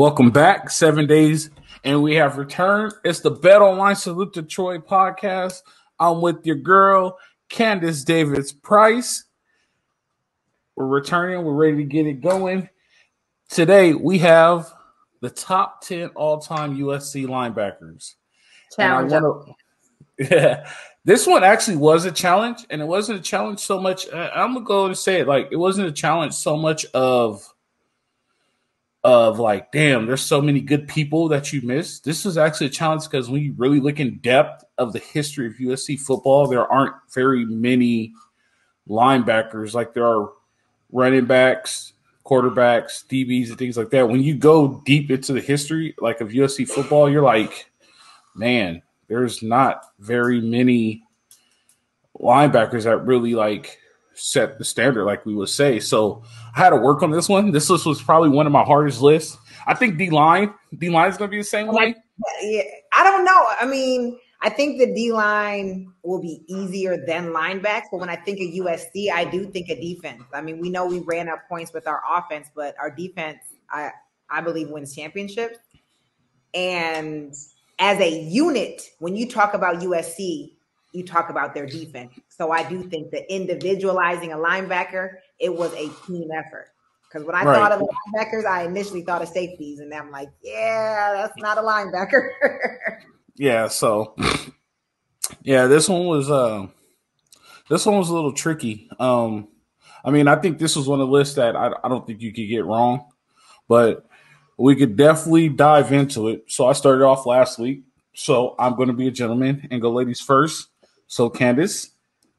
Welcome back, seven days, and we have returned. It's the Bet Online Salute to Troy podcast. I'm with your girl, Candice Davis Price. We're returning. We're ready to get it going. Today we have the top 10 all-time USC linebackers. Challenge. Wanna, yeah. This one actually was a challenge, and it wasn't a challenge so much. I'm gonna go and say it like it wasn't a challenge so much of of like, damn, there's so many good people that you missed. This is actually a challenge because when you really look in depth of the history of USC football, there aren't very many linebackers like there are running backs, quarterbacks, DBs, and things like that. When you go deep into the history like of USC football, you're like, man, there's not very many linebackers that really like set the standard, like we would say. So I had to work on this one. This list was probably one of my hardest lists. I think D line, D line is going to be the same way. Yeah, I don't know. I mean, I think the D line will be easier than linebacks, but when I think of USC, I do think of defense. I mean, we know we ran up points with our offense, but our defense, I I believe, wins championships. And as a unit, when you talk about USC, you talk about their defense. So I do think that individualizing a linebacker, it was a team effort. Because when I right. thought of linebackers, I initially thought of safeties, and I'm like, yeah, that's not a linebacker. yeah, so yeah, this one was uh this one was a little tricky. Um I mean, I think this was one of the lists that I, I don't think you could get wrong, but we could definitely dive into it. So I started off last week. So I'm going to be a gentleman and go ladies first. So, Candice,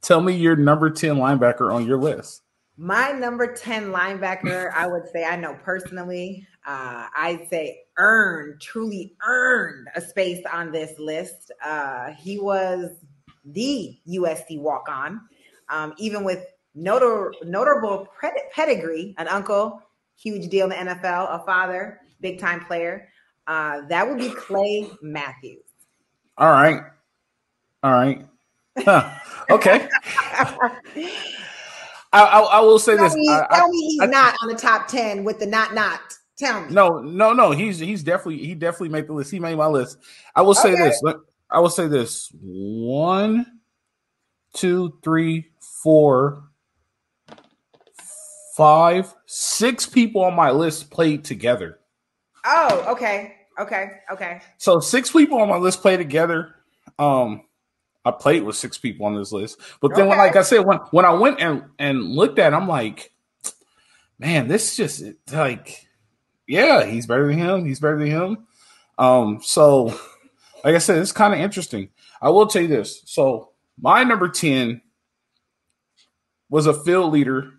tell me your number 10 linebacker on your list. My number 10 linebacker, I would say, I know personally, uh, I'd say earned, truly earned a space on this list. Uh, he was the USC walk on, um, even with notor- notable pedigree, an uncle, huge deal in the NFL, a father, big time player. Uh, that would be Clay Matthews. All right. All right. Huh. Okay. I, I, I, will say tell this. Me, I, tell me he's not on the top ten with the not not. Tell me. No, no, no. He's he's definitely he definitely made the list. He made my list. I will say okay. this. I will say this. One, two, three, four, five, six people on my list played together. Oh, okay, okay, okay. So six people on my list play together. Um, I played with six people on this list. But then, okay. when, like I said, when when I went and and looked at, it, I'm like, man, this just like, yeah, he's better than him. He's better than him. Um, so like I said, it's kind of interesting. I will tell you this. So my number ten was a field leader.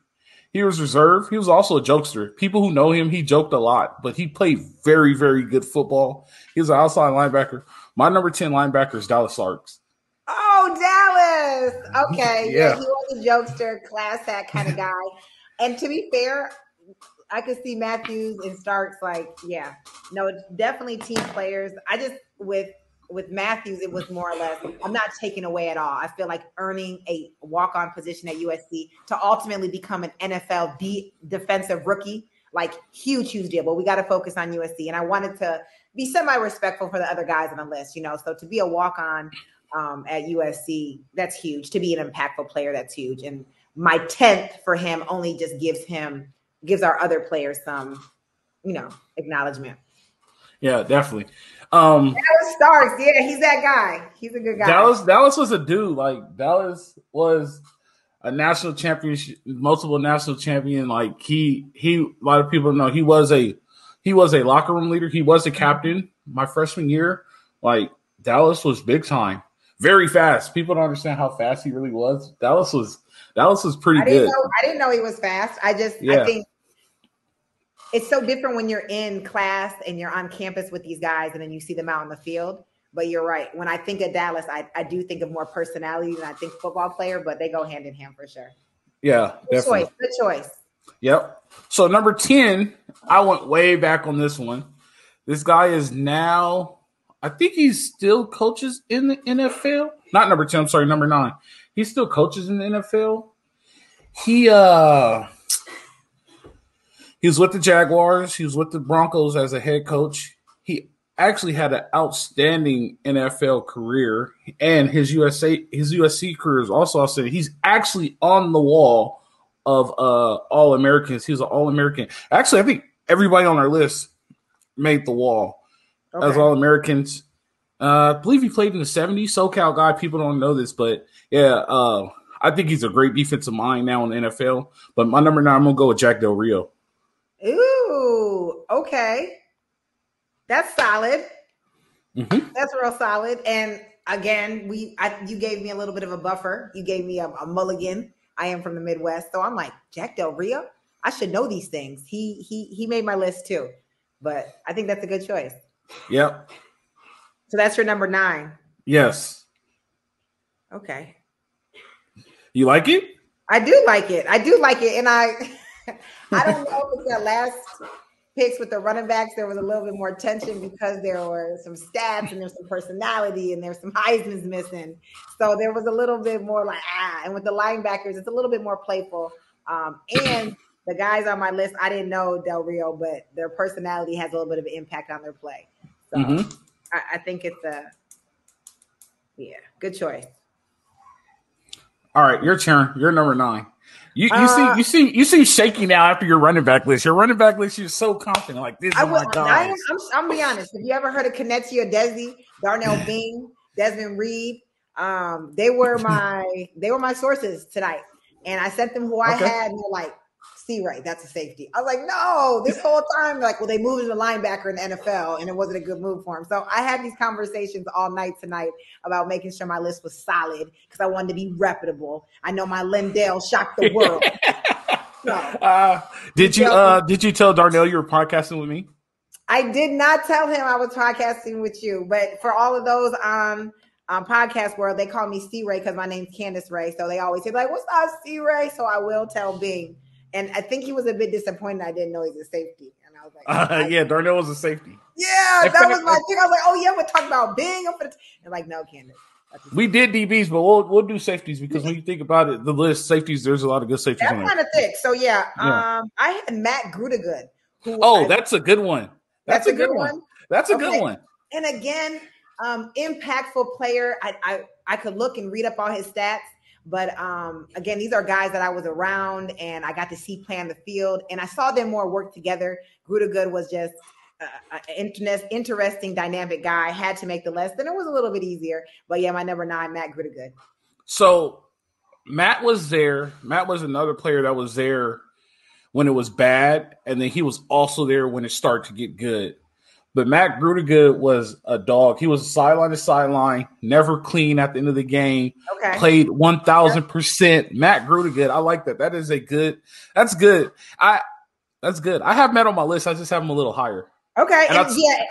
He was reserved. He was also a jokester. People who know him, he joked a lot, but he played very, very good football. He was an outside linebacker. My number 10 linebacker is Dallas Sartz. Oh, Dallas. Okay. yeah. yeah. He was a jokester, class act kind of guy. and to be fair, I could see Matthews and Sartz like, yeah, no, definitely team players. I just with with Matthews, it was more or less. I'm not taking away at all. I feel like earning a walk on position at USC to ultimately become an NFL D defensive rookie, like huge, huge deal. But we got to focus on USC, and I wanted to be semi respectful for the other guys on the list, you know. So to be a walk on um, at USC, that's huge. To be an impactful player, that's huge. And my tenth for him only just gives him gives our other players some, you know, acknowledgement. Yeah, definitely. Um Dallas Sartz, yeah, he's that guy. He's a good guy. Dallas, Dallas was a dude. Like Dallas was a national champion, multiple national champion. Like he, he, a lot of people know he was a, he was a locker room leader. He was a captain my freshman year. Like Dallas was big time very fast. People don't understand how fast he really was. Dallas was Dallas was pretty I good. Know, I didn't know he was fast. I just yeah. I think it's so different when you're in class and you're on campus with these guys and then you see them out in the field. But you're right. When I think of Dallas, I, I do think of more personality than I think football player, but they go hand in hand for sure. Yeah, good definitely. choice. Good choice. Yep. So number 10, I went way back on this one. This guy is now I think he still coaches in the NFL. Not number 10, I'm sorry, number nine. He still coaches in the NFL. He uh He was with the Jaguars. He was with the Broncos as a head coach. He actually had an outstanding NFL career, and his USA his USC career is also outstanding. He's actually on the wall of uh, All Americans. He was an All American. Actually, I think everybody on our list made the wall okay. as All Americans. Uh, I believe he played in the 70s. SoCal guy. People don't know this, but yeah, uh, I think he's a great defensive mind now in the NFL. But my number nine, I'm gonna go with Jack Del Rio. Ooh, okay, that's solid. Mm-hmm. That's real solid. And again, we I, you gave me a little bit of a buffer. You gave me a, a mulligan. I am from the Midwest, so I'm like Jack Del Rio. I should know these things. He he he made my list too, but I think that's a good choice. Yep. So that's your number nine. Yes. Okay. You like it? I do like it. I do like it, and I I don't know if it's that last picks with the running backs, there was a little bit more tension because there were some stats and there's some personality and there's some Heisman's missing. So there was a little bit more like ah. And with the linebackers, it's a little bit more playful. Um, and the guys on my list, I didn't know Del Rio, but their personality has a little bit of an impact on their play. So mm-hmm. I, I think it's a yeah, good choice. All right, your turn. You're number nine. You, you uh, see you see you see shaky now after your running back list. Your running back list, you're so confident. Like this I will, my God. I am, I'm, I'm gonna be honest. Have you ever heard of Kenechi Udeze, Darnell Bing, Desmond Reed? Um, they were my they were my sources tonight, and I sent them who I okay. had, and they're like, "See, right, that's a safety." I was like, "No!" This whole time, like, well, they moved him to linebacker in the NFL, and it wasn't a good move for him. So I had these conversations all night tonight about making sure my list was solid because I wanted to be reputable. I know my Lindell shocked the world. so, uh, did you uh, did you tell Darnell you were podcasting with me? I did not tell him I was podcasting with you, but for all of those on um, podcast world, they call me C Ray because my name's Candice Ray. So they always say like, "What's up, C Ray?" So I will tell Bing, and I think he was a bit disappointed. I didn't know he's a safety, and I was like, uh, "Yeah, Darnell was a safety." Yeah, that was my thing. I was like, "Oh yeah, we're talking about Bing." I'm and like, no, Candice. We did DBs, but we'll we'll do safeties because when you think about it, the list safeties, there's a lot of good safeties. That's kind of thick. So yeah, yeah, um, I had Matt Grootegoed. oh, I, that's a good one. That's, that's a, good, good one. one. That's a okay. good one. And again, um, impactful player. I, I I could look and read up all his stats, but um, again, these are guys that I was around and I got to see play on the field, and I saw them more work together. Grootegoed was just uh, interesting, dynamic guy. Had to make the list, and it was a little bit easier. But yeah, my number nine, Matt Grootegoed. So Matt was there. Matt was another player that was there when it was bad, and then he was also there when it started to get good. But Matt Grootegoed was a dog. He was sideline to sideline, never clean at the end of the game. Okay. Played one thousand percent. Matt Grootegoed, I like that. That is a good. That's good. I. That's good. I have Matt on my list. I just have him a little higher. Okay. And, and I'll, yeah.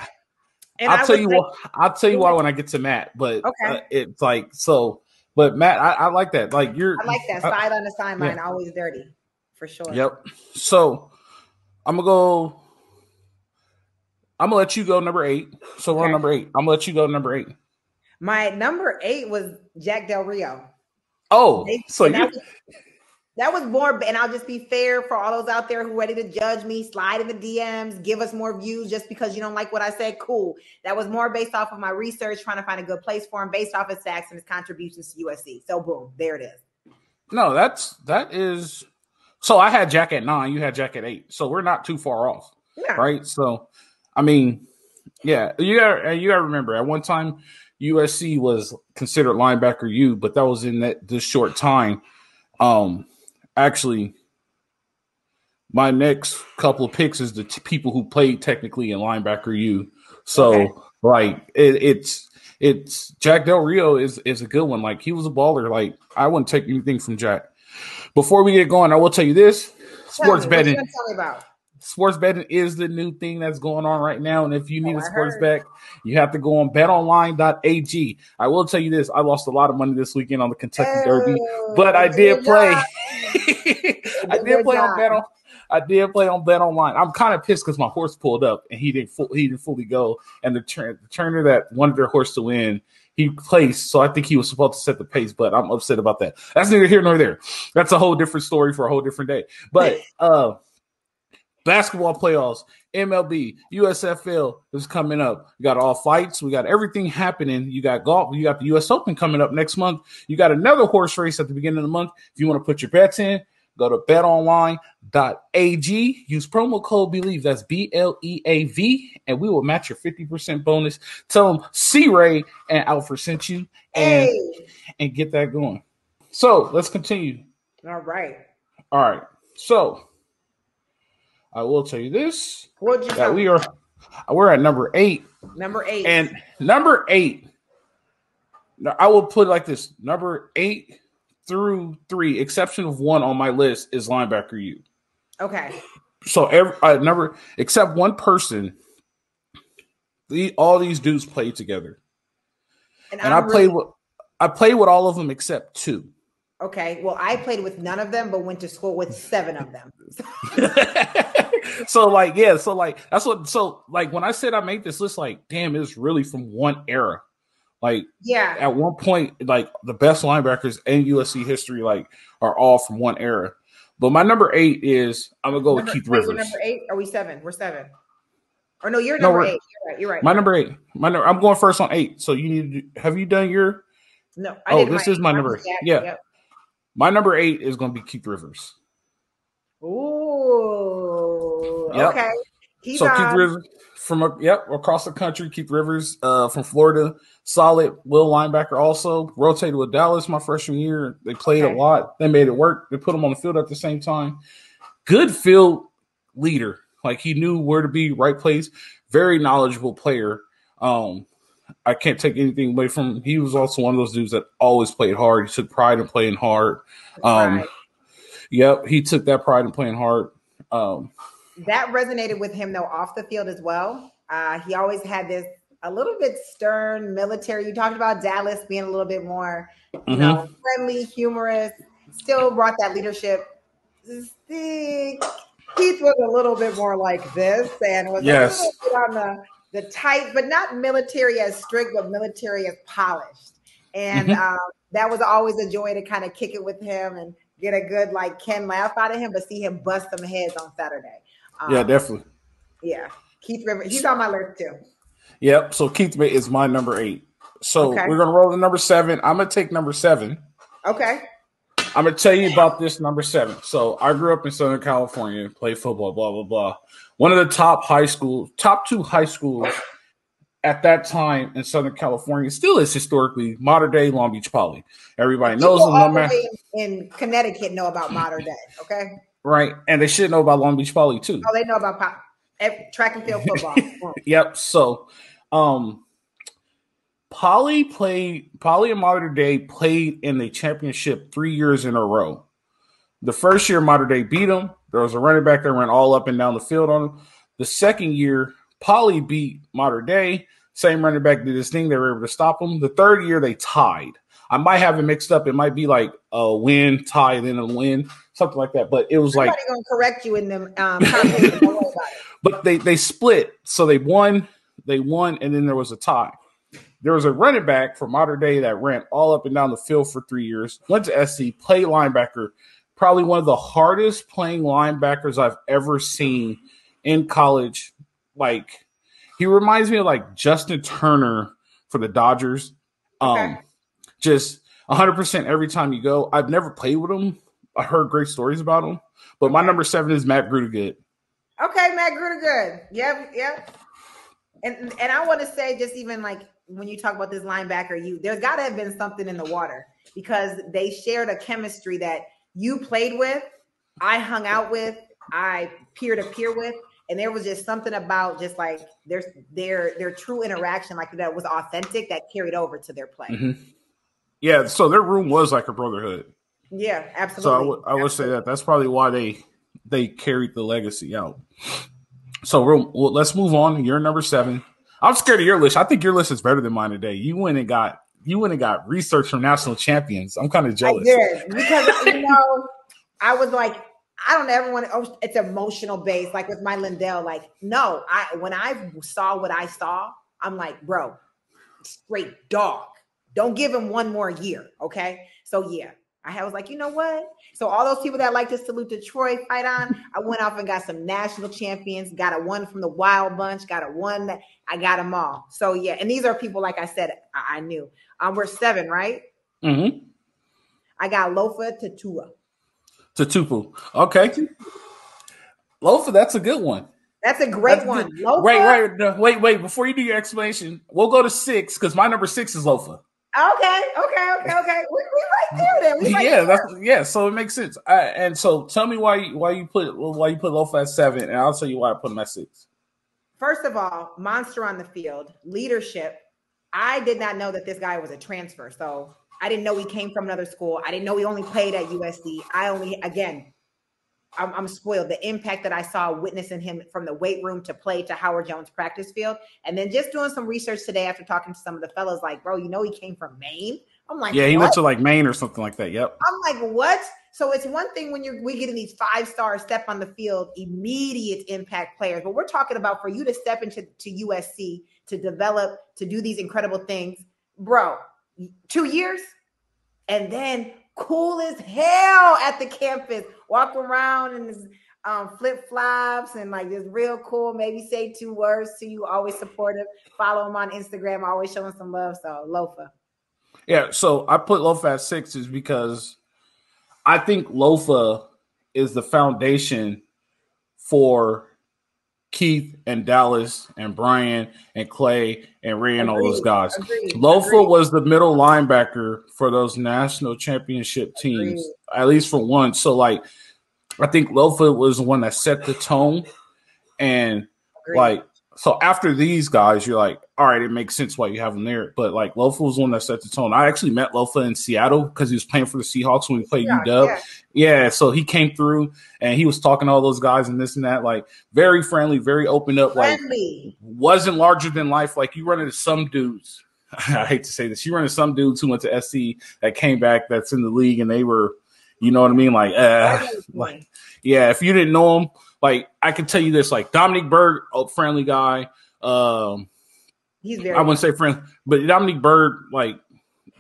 And I'll tell you what. I'll tell you why when I get to Matt. But okay. Uh, it's like so. But Matt, I, I, like that. Like you're. I like that side on the sideline, yeah. always dirty, for sure. Yep. So I'm gonna go. I'm gonna let you go number eight. So we're on number eight. I'm gonna let you go number eight. My number eight was Jack Del Rio. Oh, so you. Was, that was more, and I'll just be fair for all those out there who are ready to judge me. Slide in the DMs, give us more views just because you don't like what I said. Cool. That was more based off of my research, trying to find a good place for him, based off his stats and his contributions to USC. So boom, there it is. No, that's that is. So I had Jack at nine. You had Jack at eight. So we're not too far off, yeah. right? So, I mean, yeah, you got you got to remember at one time USC was considered linebacker U, but that was in that this short time. Um, actually my next couple of picks is the t- people who played technically in linebacker U. So okay. like it, it's it's Jack Del Rio is is a good one. Like he was a baller. Like I wouldn't take anything from Jack. Before we get going, I will tell you this: sports betting. Tell me about sports betting is the new thing that's going on right now. And if you need oh, a sports bet, you have to go on betonline.ag. I will tell you this I lost a lot of money this weekend on the Kentucky oh, Derby, but I did play. I did play on bet on. I did play on Bet Online. I'm kind of pissed because my horse pulled up and he didn't fu- he didn't fully go. And the, tra- the trainer that wanted their horse to win, he placed. So I think he was supposed to set the pace, but I'm upset about that. That's neither here nor there. That's a whole different story for a whole different day. But uh, basketball playoffs, MLB, USFL is coming up. You got all fights. We got everything happening. You got golf. You got the US Open coming up next month. You got another horse race at the beginning of the month. If you want to put your bets in, go to betonline.ag. Use promo code BLEAV. That's B L E A V. And we will match your 50% bonus. Tell them C Ray and Alfred sent you and, hey. and get that going. So let's continue. All right. All right. So I will tell you this. What'd you that we are we're at number eight. Number eight. And number eight. I will put like this: number eight through three, exception of one on my list, is linebacker U. Okay. So every uh, number except one person, the all these dudes play together, and, and I played with I played with all of them except two. Okay. Well, I played with none of them, but went to school with seven of them. so like, yeah, so like that's what so like when I said I made this list, like, damn, it's really from one era. Like, yeah, at one point, like the best linebackers in USC history, like, are all from one era. But my number eight is I'm gonna go number, with Keith Rivers. number eight? Are we seven? We're seven. Or no, you're number no, eight. You're right. You're right. My number eight. My number, I'm going first on eight. So you need to have you done your no. I oh, this is my number. Yeah. Yep. My number eight is going to be Keith Rivers. Ooh. Yep. Okay. So on. Keith Rivers from yep across the country. Keith Rivers uh, from Florida, solid will linebacker. Also rotated with Dallas my freshman year. They played okay. a lot. They made it work. They put him on the field at the same time. Good field leader. Like he knew where to be, right place. Very knowledgeable player. Um, I can't take anything away from him. He was also one of those dudes that always played hard. He took pride in playing hard. Um, right. Yep, he took that pride in playing hard. Um, that resonated with him though off the field as well. Uh, he always had this a little bit stern military. You talked about Dallas being a little bit more, you mm-hmm. know, friendly, humorous. Still brought that leadership. Keith was a little bit more like this and was yes. a little bit on the the tight, but not military as strict, but military as polished. And mm-hmm. um, that was always a joy to kind of kick it with him and get a good like Ken laugh out of him, but see him bust some heads on Saturday. Um, yeah, definitely. Yeah, Keith Rivers, he's on my list too. Yep. So Keith is my number eight. So okay. we're gonna roll to number seven. I'm gonna take number seven. Okay. I'm gonna tell you about this number seven. So I grew up in Southern California, played football, blah blah blah one of the top high schools, top two high schools at that time in Southern California, still is historically modern day Long Beach Poly. Everybody knows them. No matter in Connecticut know about modern day. Okay. Right, and they should know about Long Beach Poly too. Oh, they know about pop, track and field football. yep. So, um, Poly played Poly and Modern Day played in the championship three years in a row. The first year, Modern Day beat them. There was a running back that ran all up and down the field on them. The second year, Poly beat Modern Day. Same running back did his thing. They were able to stop him. The third year, they tied. I might have it mixed up. It might be like a win, tie, then a win, something like that. But it was Somebody like going to correct you in them. Um, but they they split, so they won, they won, and then there was a tie. There was a running back for modern day that ran all up and down the field for three years. Went to SC, played linebacker, probably one of the hardest playing linebackers I've ever seen in college. Like he reminds me of like Justin Turner for the Dodgers. Okay. Um just 100% every time you go. I've never played with him. I heard great stories about him. But my number 7 is Matt Grootegoed. Okay, Matt Grootegoed. Yep, yep. And and I want to say just even like when you talk about this linebacker, you there's got to have been something in the water because they shared a chemistry that you played with, I hung out with, I peer to peer with, and there was just something about just like their their their true interaction, like that was authentic, that carried over to their play. Mm-hmm. Yeah, so their room was like a brotherhood. Yeah, absolutely. So I would I would say that that's probably why they they carried the legacy out. So well, let's move on. You're number seven. I'm scared of your list. I think your list is better than mine today. You went and got you went and got research from national champions. I'm kind of jealous. I did because you know I was like, I don't ever want to. Oh, it's emotional based, like with my Lindell. Like, no, I when I saw what I saw, I'm like, bro, straight dog. Don't give him one more year, okay? So yeah, I was like, you know what? So all those people that like to Salute to Troy fight on, I went off and got some national champions. Got a one from the Wild Bunch. Got a one that I got them all. So yeah, and these are people like I said I, I knew. Um, we're seven, right? Mm-hmm. I got Lofa Tatua. Tatupu. Okay. Lofa, that's a good one. That's a great that's one. Lofa? Wait, wait, no, wait, wait. Before you do your explanation, we'll go to six because my number six is Lofa. Okay, okay, okay, okay. We, we right there then. We right yeah, there. that's yeah. So it makes sense. And so tell me why you, why you put why you put Lofa at seven, and I'll tell you why I put him at six. First of all, monster on the field, leadership. I did not know that this guy was a transfer, so I didn't know he came from another school. I didn't know he only played at USC. I only again I'm, I'm, spoiled. The impact that I saw witnessing him from the weight room to play to Howard Jones practice field. And then just doing some research today after talking to some of the fellows, like, bro, you know, he came from Maine. I'm like, yeah, he what? went to like Maine or something like that. Yep. I'm like, what? So it's one thing when you're we getting these five star step on the field, immediate impact players, but we're talking about for you to step into to USC to develop to do these incredible things, bro. Two years, and then cool as hell at the campus, walk around in his um, flip flops and like just real cool. Maybe say two words to you. Always supportive. Follow him on Instagram. Always showing some love. So Lofa. Yeah. So I put Lofa at six is because I think Lofa is the foundation for Keith and Dallas and Brian and Clay and Rey and Agreed. all those guys. Agreed. Lofa Agreed. was the middle linebacker for those national championship teams, at least for one. So, like, I think Lofa was the one that set the tone. And, like, so after these guys, you're like, all right, it makes sense why you have them there. But like Lofa was one that set the tone. I actually met Lofa in Seattle because he was playing for the Seahawks when we played yeah, UW. Yeah. yeah. so he came through and he was talking to all those guys and this and that. Like very friendly, very open up. Friendly. Like wasn't larger than life. Like you run into some dudes. I hate to say this. You run into some dudes who went to SC that came back that's in the league and they were, you know what I mean? Like, uh, like yeah. If you didn't know him, like I can tell you this, like Dominique Byrd, a friendly guy. Um, He's very. I wouldn't say friend, but Dominique Byrd, like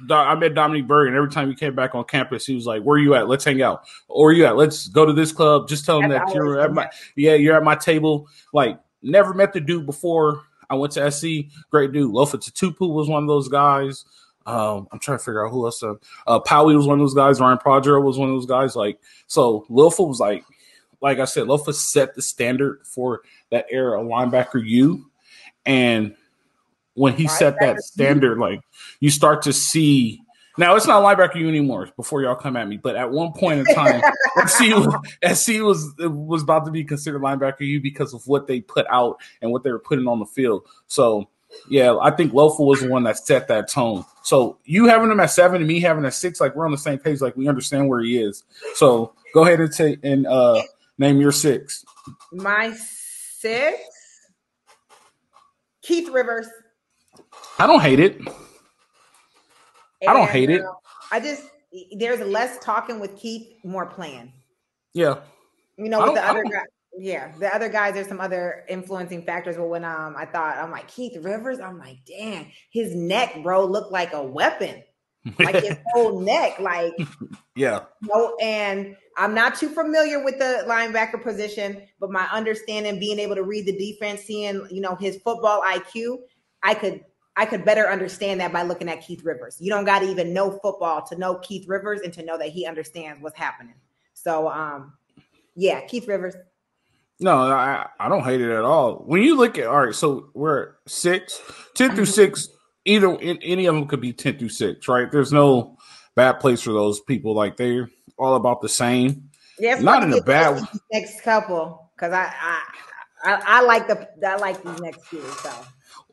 I met Dominique Byrd, and every time he came back on campus, he was like, "Where are you at? Let's hang out. Or you at? Let's go to this club. Just tell him that you're at my yeah, you're at my table. Like, never met the dude before. I went to SC. Great dude. Lofa Tatupu was one of those guys. Um, I'm trying to figure out who else. Uh, uh Powie was one of those guys. Ryan Prodger was one of those guys. Like, so Lofa was like, like I said, Lofa set the standard for that era of linebacker U, and when he set that standard, like you start to see. Now it's not linebacker you anymore. Before y'all come at me, but at one point in time, SC, SC was was about to be considered linebacker you because of what they put out and what they were putting on the field. So yeah, I think Lofa was the one that set that tone. So you having him at seven and me having at six, like we're on the same page, like we understand where he is. So go ahead and take and uh name your six. My six, Keith Rivers. I don't hate it. And I don't hate it. I just there's less talking with Keith, more playing. Yeah. You know, with the other guy, yeah, the other guys, there's some other influencing factors. But when um I thought I'm like Keith Rivers, I'm like, damn, his neck, bro, looked like a weapon. Like his whole neck, like yeah. You know, and I'm not too familiar with the linebacker position, but my understanding, being able to read the defense, seeing you know his football IQ, I could I could better understand that by looking at Keith Rivers. You don't got to even know football to know Keith Rivers and to know that he understands what's happening. So, um, yeah, Keith Rivers. No, I, I don't hate it at all. When you look at all right, so we're six, 10 through mm-hmm. six. Either any of them could be ten through six, right? There's no bad place for those people. Like they're all about the same. Yeah, not in a bad next couple because I, I I I like the I like these next two. So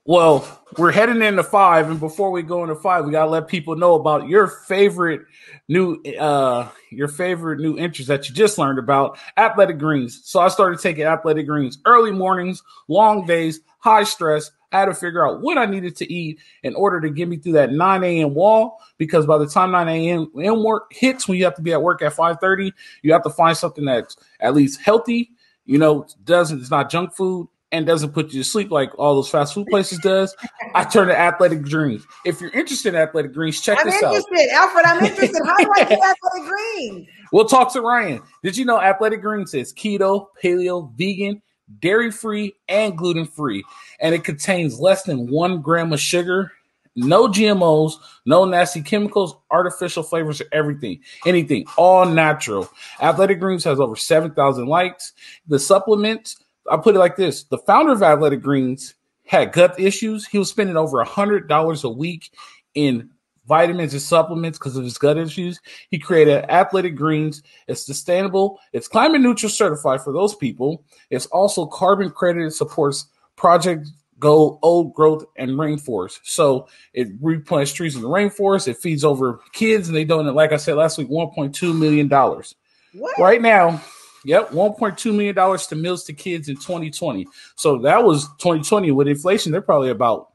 well, we're heading into five, and before we go into five, we gotta let people know about your favorite new uh your favorite new interest that you just learned about, athletic greens. So I started taking athletic greens early mornings, long days, high stress. I had to figure out what I needed to eat in order to get me through that 9 a.m. wall. Because by the time 9 a.m. work hits, when you have to be at work at 5:30, you have to find something that's at least healthy. You know, doesn't it's not junk food and doesn't put you to sleep like all those fast food places does, I turn to Athletic Greens. If you're interested in Athletic Greens, check I'm this interested. out. Alfred, I'm interested. How do I get Athletic Greens? We'll talk to Ryan. Did you know Athletic Greens is keto, paleo, vegan, dairy free, and gluten free? And it contains less than one gram of sugar, no GMOs, no nasty chemicals, artificial flavors, or everything, anything, all natural. Athletic Greens has over 7,000 likes. The supplements, I put it like this the founder of Athletic Greens had gut issues. He was spending over a $100 a week in vitamins and supplements because of his gut issues. He created Athletic Greens. It's sustainable. It's climate neutral certified for those people. It's also carbon credited, supports Project Go Old Growth and Rainforest. So it replants trees in the rainforest. It feeds over kids, and they donate, like I said last week, $1.2 million. What? Right now, Yep, one point two million dollars to meals to kids in 2020. So that was 2020 with inflation. They're probably about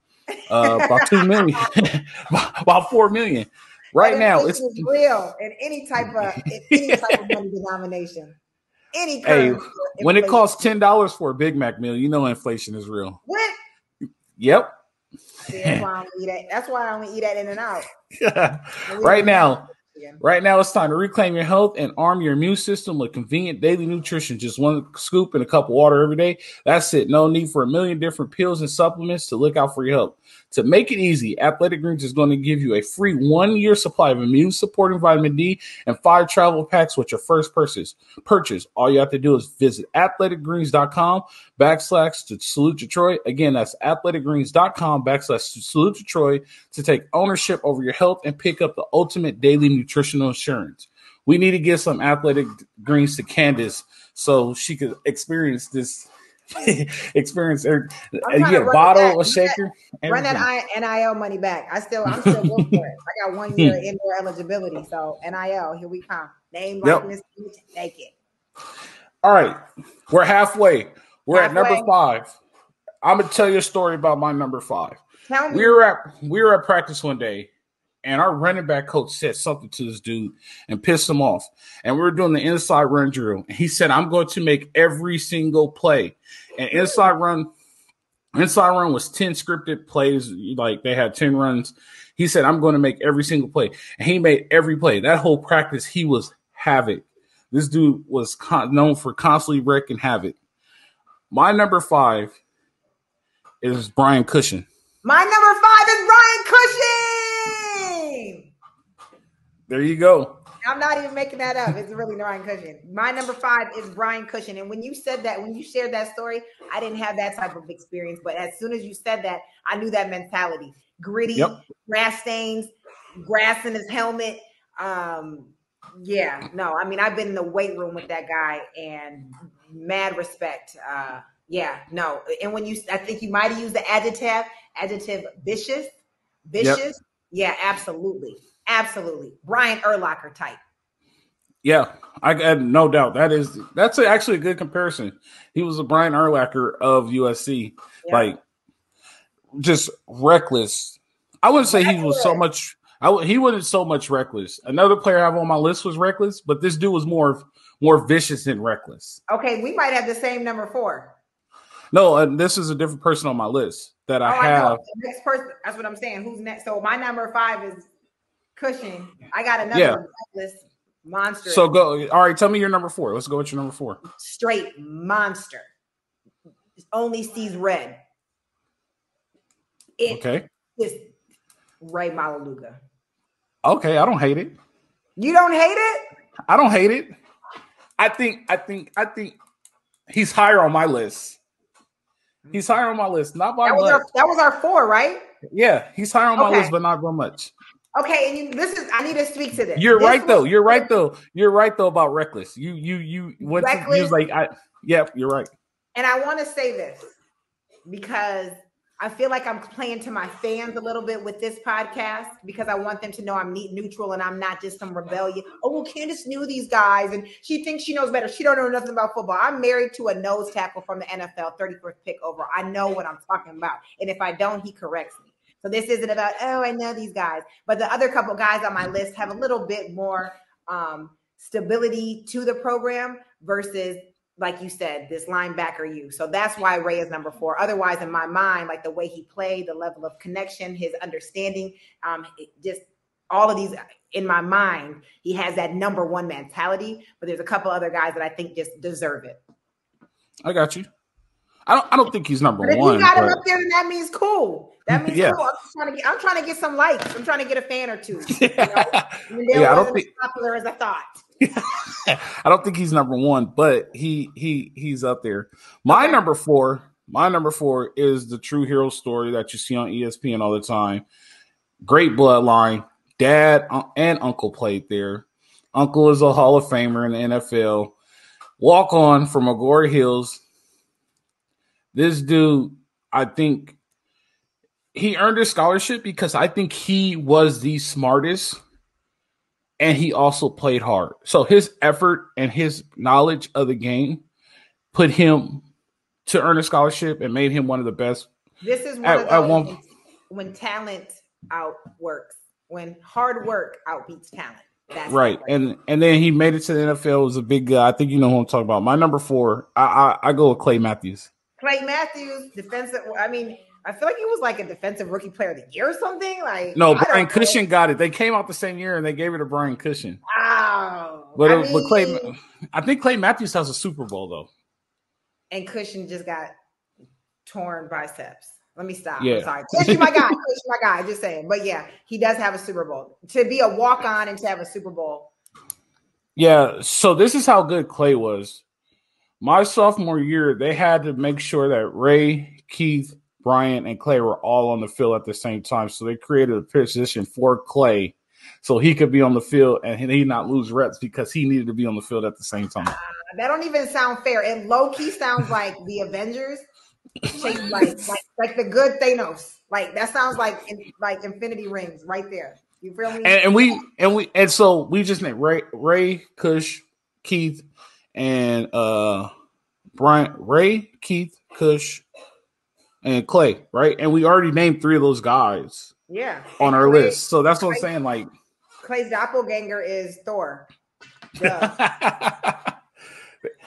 uh, about two million, about four million. Right now, it's real in any type of any type of money denomination. Any hey, currency, when it costs ten dollars for a Big Mac meal, you know inflation is real. what? Yep. See, that's why I don't eat it. That's why I don't eat that in and out. right now, Right now, it's time to reclaim your health and arm your immune system with convenient daily nutrition. Just one scoop and a cup of water every day. That's it. No need for a million different pills and supplements to look out for your health. To make it easy, Athletic Greens is going to give you a free one year supply of immune supporting vitamin D and five travel packs with your first purchase. Purchase. All you have to do is visit athleticgreens.com backslash to Salute to Troy. Again, that's athleticgreens.com backslash to Salute to Troy to take ownership over your health and pick up the ultimate daily nutritional insurance. We need to get some athletic greens to Candice so she could experience this experience. Er, You get a bottle, a run that- shaker. Run that NIL money back. I still, I'm still going for it. I got one year indoor eligibility. So NIL, here we come. Name, Yep. likeness, image, take it. All right, we're halfway. We're at number five. I'm gonna tell you a story about my number five. Tell me. We were at we were at practice one day, and our running back coach said something to this dude and pissed him off. And we were doing the inside run drill, and he said, "I'm going to make every single play." And inside run, inside run was ten scripted plays. Like they had ten runs. He said, "I'm going to make every single play," and he made every play. That whole practice, he was havoc. This dude was con- known for constantly wrecking havoc. My number five is Brian Cushing. My number five is Brian Cushing. There you go. I'm not even making that up. It's really Brian Cushing. My number five is Brian Cushing. And when you said that, when you shared that story, I didn't have that type of experience. But as soon as you said that, I knew that mentality. Gritty, Yep. grass stains, grass in his helmet. Um, yeah, no, I mean, I've been in the weight room with that guy and mad respect. Uh, yeah, no. And when you, I think you might have used the adjective, adjective vicious, vicious. Yeah, absolutely. Absolutely. Brian Urlacher type. Yeah, I got no doubt. That is that's actually a good comparison. He was a Brian Urlacher of USC, Yeah. like just reckless. I wouldn't say he was so much. I w- he wasn't so much reckless. Another player I have on my list was reckless, but this dude was more more vicious than reckless. Okay, we might have the same number four. No, uh, this is a different person on my list that I oh, I have. The next person, that's what I'm saying. Who's next? So my number five is Cushing. I got another Yeah. monster. So go. All right, tell me your number four. Let's go with your number four. straight monster. Only sees red. It Okay. is Rey Maualuga. Okay, I don't hate it. You don't hate it? I don't hate it. I think I think I think he's higher on my list. He's higher on my list, not by That was much. our that was our four, right? yeah, he's higher on my list, but not by much. Okay, and you, this is I need to speak to this. You're This right though. You're right though. You're right though about reckless. You you you you Reckless? was like I yep, you're right. And I want to say this because I feel like I'm playing to my fans a little bit with this podcast because I want them to know I'm neat neutral and I'm not just some rebellion. Oh, well, Candice knew these guys and she thinks she knows better. She don't know nothing about football. I'm married to a nose tackle from the NFL, 31st pick over. I know what I'm talking about. And if I don't, he corrects me. So this isn't about, oh, I know these guys. But the other couple guys on my list have a little bit more um, stability to the program versus like you said, this linebacker you. So that's why Rey is number four. Otherwise, in my mind, like the way he played, the level of connection, his understanding, um, just all of these in my mind, he has that number one mentality. But there's a couple other guys that I think just deserve it. I got you. I don't. I don't think he's number but if one. If you got but... him up there, then that means cool. That means yeah. cool. I'm trying to get. I'm trying to get some likes. I'm trying to get a fan or two. You know? yeah, I don't think popular as I thought. I don't think he's number one, but he he he's up there. My okay. number four. My number four is the true hero story that you see on ESPN all the time. Great bloodline. Dad uh, and uncle played there. Uncle is a Hall of Famer in the NFL. Walk on from Agoura Hills. This dude, I think he earned a scholarship because I think he was the smartest and he also played hard. So his effort and his knowledge of the game put him to earn a scholarship and made him one of the best. This is one at, one, when talent outworks, when hard work outbeats talent. That's right, and and then he made it to the NFL. Was a big guy. I think you know who I'm talking about. My number four, I I, I go with Clay Matthews. Clay Matthews, defensive. I mean, I feel like he was like a defensive rookie player of the year or something. Like no, Brian Cushing got it. They came out the same year and they gave it to Brian Cushing. Wow. But, I mean, but Clay, I think Clay Matthews has a Super Bowl though. And Cushing just got torn biceps. Let me stop. Yeah. I'm sorry. Cushing, my guy. Cushing, my guy. Just saying. But yeah, he does have a Super Bowl. To be a walk on and to have a Super Bowl. Yeah. So this is how good Clay was. My sophomore year, they had to make sure that Rey, Keith, Brian, and Clay were all on the field at the same time. So they created a position for Clay so he could be on the field and he not lose reps because he needed to be on the field at the same time. Uh, that don't even sound fair. And low key sounds like the Avengers, like, like like the good Thanos. Like that sounds like like Infinity Rings right there. You feel me? And, and we and we and so we just named Rey, Rey, Cush, Keith, and uh Brian, Rey, Keith, Cush, and Clay, right? And we already named three of those guys. Yeah. On our Clay, list. So that's what Clay, I'm saying. Like Clay's doppelganger is Thor.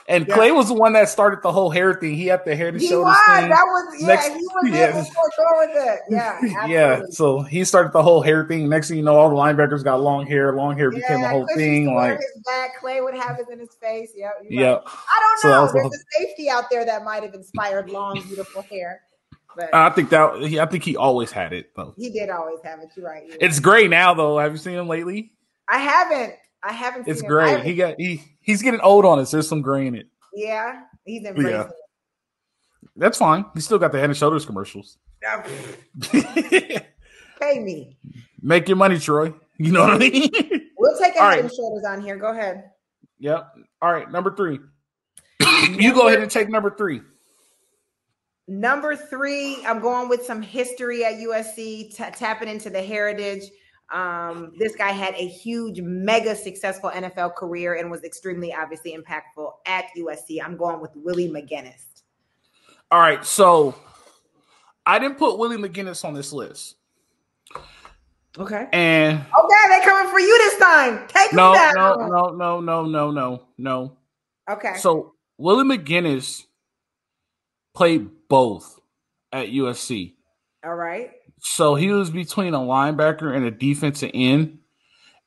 And yeah. Clay was the one that started the whole hair thing. He had the hair to he show was. thing. That was yeah. Next, he was yeah. before with it. Yeah, absolutely. yeah. So he started the whole hair thing. Next thing you know, all the linebackers got long hair. Long hair yeah, became a whole thing. Like his back, Clay would have it in his face. Yep. Right. I don't know. So There's a safety out there that might have inspired long, beautiful hair. But I think that I think he always had it though. He did always have it. You're right. You're it's gray now though. Have you seen him lately? I haven't. I haven't. It's gray. He got he he's getting old on us. There's some gray in it. Yeah, he's embracing yeah. That's fine. He still got the Head and Shoulders commercials. Pay me. Make your money, Troy. You know what I mean? We'll take a Head right. and Shoulders on here. Go ahead. Yep. All right, number three. you go ahead and take number three. Number three, I'm going with some history at USC, t- tapping into the heritage. Um, this guy had a huge, mega successful NFL career and was extremely obviously impactful at USC. I'm going with Willie McGinest. All right, so I didn't put Willie McGinest on this list. Okay. And okay, they're coming for you this time. Take no, them no, no, no, no, no, no, no. Okay. So Willie McGinest played both at USC. All right. So he was between a linebacker and a defensive end.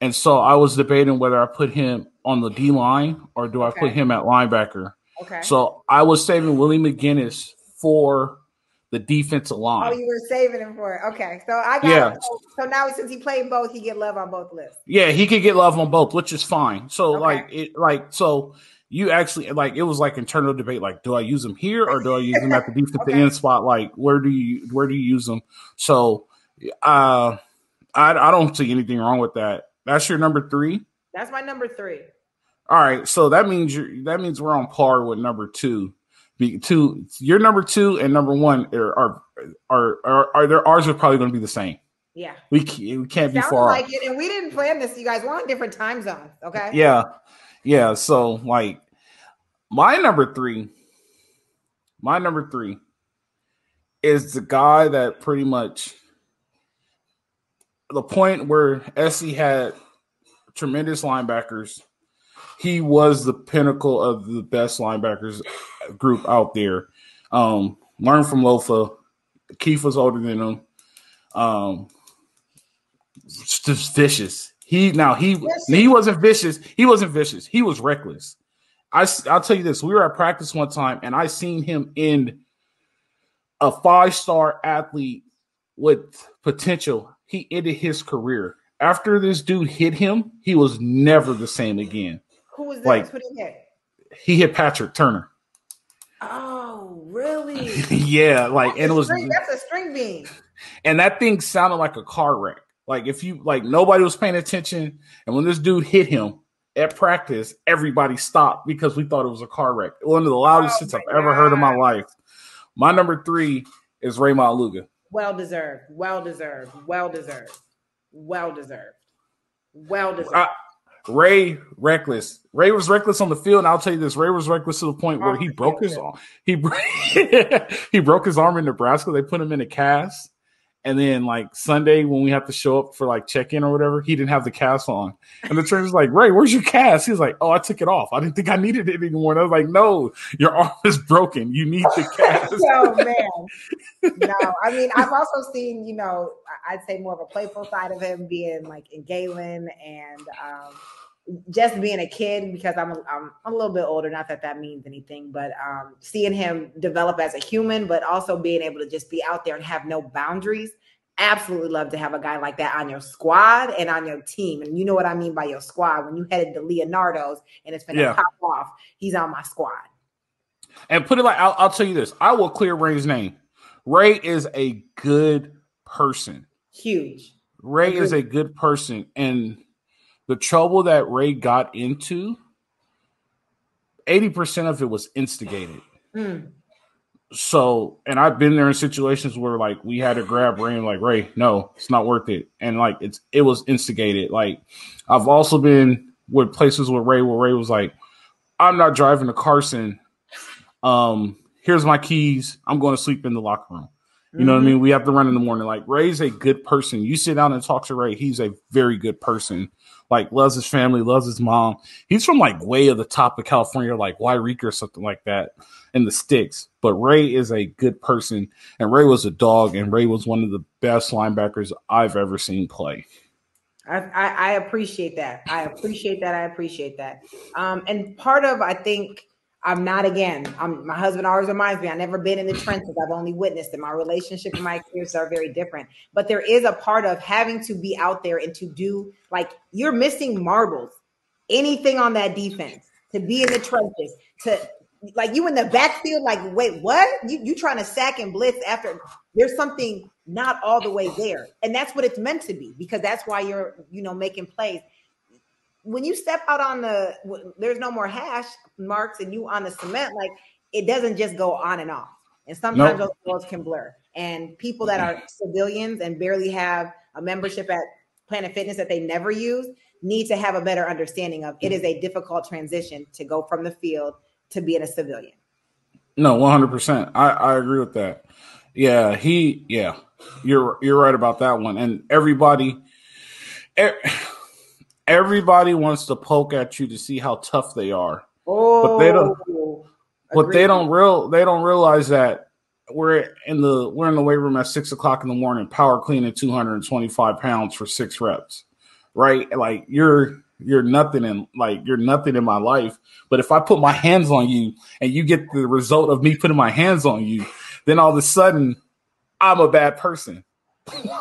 And so I was debating whether I put him on the D line or do okay. I put him at linebacker. Okay. So I was saving Willie McGinest for the defensive line. Oh, you were saving him for it. Okay. So I got yeah. So, so, now since he played both, he get love on both lists. Yeah, he could get love on both, which is fine. So okay. like it like so you actually like it was like internal debate like do i use them here or do i use them at the defensive okay. end spot? Like where do you where do you use them? So uh I, I don't see anything wrong with that. That's your number three? That's my number three. All right. So that means you that means we're on par with number two. Be, two your number two and number one are are are, are, are there ours are probably going to be the same. Yeah. We, we can't be far like it and we didn't plan this you guys. We're on different time zones okay? Yeah yeah, so like my number three, my number three is the guy that pretty much the point where SC had tremendous linebackers, he was the pinnacle of the best linebackers group out there. Um, learned from Lofa. Keith was older than him. Um, just vicious. He now he he wasn't vicious. He wasn't vicious. He was reckless. I I'll tell you this. We were at practice one time, and I seen him in a five star athlete with potential. He ended his career after this dude hit him. He was never the same again. Who was that? Like, Who did he hit? He hit Patrick Turner. Oh, really? yeah, like that's and it was string, that's a string bean. And that thing sounded like a car wreck. Like if you like nobody was paying attention, and when this dude hit him at practice, everybody stopped because we thought it was a car wreck. One of the loudest oh shits I've God. ever heard in my life. My number three is Rey Maualuga. Well deserved. Well deserved. Well deserved. Well deserved. Well deserved. I, Rey reckless. Rey was reckless on the field, and I'll tell you this: Rey was reckless to the point where oh he broke his arm. He he broke his arm in Nebraska. They put him in a cast, and then like Sunday when we have to show up for like check in or whatever, he didn't have the cast on. And the trainer's like, Rey, where's your cast? He's like, Oh, I took it off. I didn't think I needed it anymore. And I was like, No, your arm is broken. You need the cast. oh man. No, I mean I've also seen, you know, I'd say more of a playful side of him being like in Galen and um just being a kid because I'm a, I'm a little bit older. Not that that means anything, but um, seeing him develop as a human, but also being able to just be out there and have no boundaries. Absolutely love to have a guy like that on your squad and on your team. And you know what I mean by your squad. When you headed to Leonardo's and it's gonna yeah. pop off, he's on my squad. And put it like I'll, I'll tell you this: I will clear Rey's name. Rey is a good person. Huge. Rey is a good person, and the trouble that Rey got into, 80% of it was instigated. Mm. So, and I've been there in situations where like we had to grab Rey and like, Rey, no, it's not worth it. And like it's it was instigated. Like I've also been with places with Rey where Rey was like, I'm not driving to Carson. Um, here's my keys. I'm going to sleep in the locker room. You know mm-hmm. what I mm-hmm. mean? We have to run in the morning. Like Rey's a good person. You sit down and talk to Rey. he's a very good person like loves his family, loves his mom. He's from like way of the top of California, like Yreka or something like that in the sticks. But Rey is a good person, and Rey was a dog, and Rey was one of the best linebackers I've ever seen play. I, I, I appreciate that. I appreciate that. I appreciate that. Um, and part of I think I'm not again. I'm, my husband always reminds me I've never been in the trenches. I've only witnessed it. My relationship and my experiences are very different. But there is a part of having to be out there and to do like you're missing marbles. Anything on that defense to be in the trenches to like you in the backfield. Like wait, what? You you trying to sack and blitz after there's something not all the way there, and that's what it's meant to be because that's why you're you know making plays when you step out on the there's no more hash marks and you on the cement like it doesn't just go on and off. And sometimes nope. those worlds can blur. And people that are mm-hmm. civilians and barely have a membership at planet fitness that they never use need to have a better understanding of it is a difficult transition to go from the field to being a civilian. No 100% i, I agree with that. Yeah he yeah you're you're right about that one. And everybody everybody wants to poke at you to see how tough they are. Oh, but they don't. But they don't real. They don't realize that we're in the we're in the weight room at six o'clock in the morning, power cleaning two hundred and twenty five pounds for six reps, right? Like you're you're nothing in like you're nothing in my life. But if I put my hands on you and you get the result of me putting my hands on you, then all of a sudden I'm a bad person.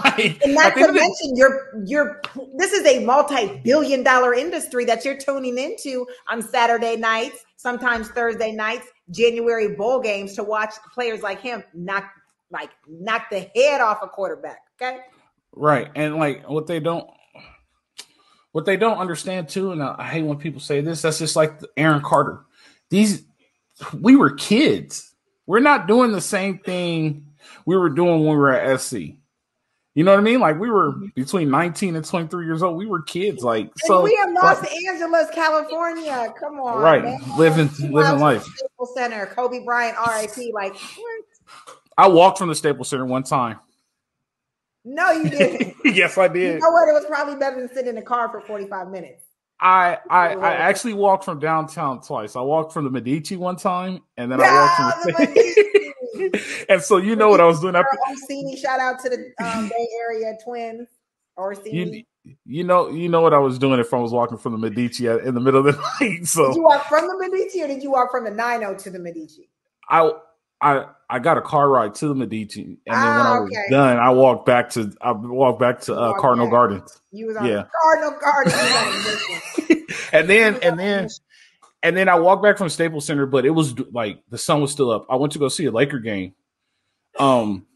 Like, and not to mention, you're you're this is a multi-billion dollar industry that you're tuning into on Saturday nights, sometimes Thursday nights, January bowl games to watch players like him knock like knock the head off a quarterback. Okay. Right. And like what they don't what they don't understand too, and I hate when people say this, that's just like Aaron Carter. These we were kids. We're not doing the same thing we were doing when we were at SC. You know what I mean? Like we were mm-hmm. between 19 and 23 years old. We were kids. Like so, we in Los like, Angeles, California. Come on, right? Man. Living living life. Staples Center, Kobe Bryant, R.I.P. Like what? I walked from the Staples Center one time. No, you didn't. yes, I did. You know what? It was probably better than sitting in a car for 45 minutes. I I, I actually walked from downtown twice. I walked from the Medici one time, and then I walked from the. and so you know what I was doing. After- Orsini, shout out to the um, Bay Area Twins. Orsini. You, you know, you know what I was doing if I was walking from the Medici in the middle of the night. So did you walk from the Medici, or did you walk from the 90 to the Medici? I I I got a car ride to the Medici, and then ah, when I was okay. done, I walked back to I walked back to uh, Cardinal back. Gardens. You was on yeah. Cardinal Gardens, and then and then and then I walked back from Staples Center, but it was like the sun was still up. I went to go see a Laker game. Um,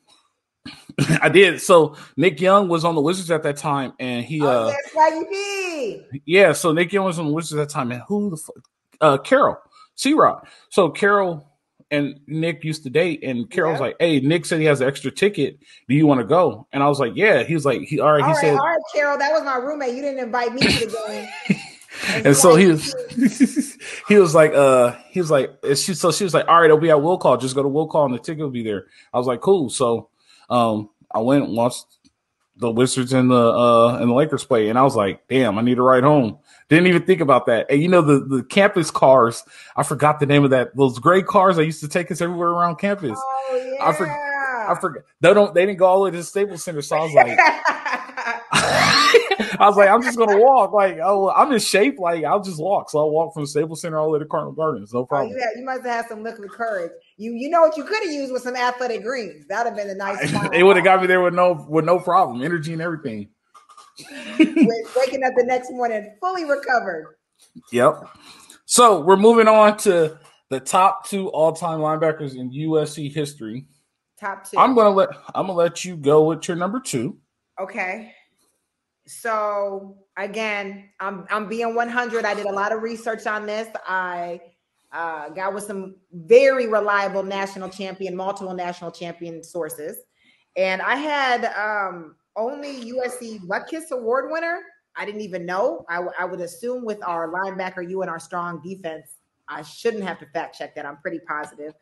I did. So Nick Young was on the Wizards at that time, and he. Oh, uh, that's why you be. Yeah, so Nick Young was on the Wizards at that time, and who the fuck? Uh, Carol C. Rod. So Carol and Nick used to date, and Carol's yeah. like, "Hey, Nick said he has an extra ticket. Do you want to go?" And I was like, "Yeah." He was like, "He all right." All he right, said, "All right, Carol, that was my roommate. You didn't invite me to the game." and, and so he was he was like uh he was like she so she was like all right it'll be at will call just go to will call and the ticket will be there i was like cool so um i went and watched the wizards and the uh and the lakers play and i was like damn i need to ride home didn't even think about that. And you know the the campus cars. I forgot the name of that. Those gray cars that used to take us everywhere around campus. Oh yeah. I forgot. I forgot. They don't. They didn't go all the way to the Staples Center. So I was like, I was like, I'm just gonna walk. Like, oh, I'm in shape. Like, I'll just walk. So I'll walk from Staples Center all the way to Cardinal Gardens. No oh, problem. Oh, you, you must have had some liquid courage. You you know what you could have used with some athletic greens. That'd have been a nice. it would have got me there with no with no problem, energy and everything. waking up the next morning fully recovered. Yep. So we're moving on to the top two all-time linebackers in USC history. Top two. I'm gonna let I'm gonna let you go with your number two. Okay. So again, I'm I'm being 100. I did a lot of research on this. I uh, got with some very reliable national champion, multiple national champion sources, and I had um, only USC Butkus Award winner. I didn't even know. I, w- I would assume with our linebacker, you and our strong defense, I shouldn't have to fact check that. I'm pretty positive.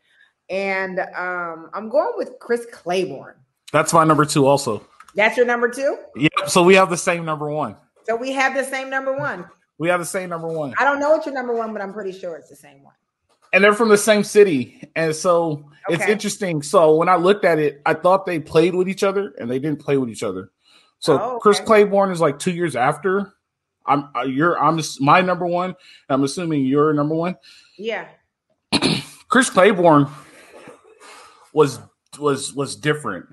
And um, I'm going with Chris Claiborne. That's my number two, also. That's your number two? Yep. So we have the same number one. So we have the same number one. We have the same number one. I don't know what your number one, but I'm pretty sure it's the same one and they're from the same city. And so okay. it's interesting. So when I looked at it, I thought they played with each other and they didn't play with each other. So oh, okay. Chris Claiborne is like two years after. I'm uh, you're I'm just my number one. I'm assuming you're number one. Yeah. Chris Claiborne was was was different.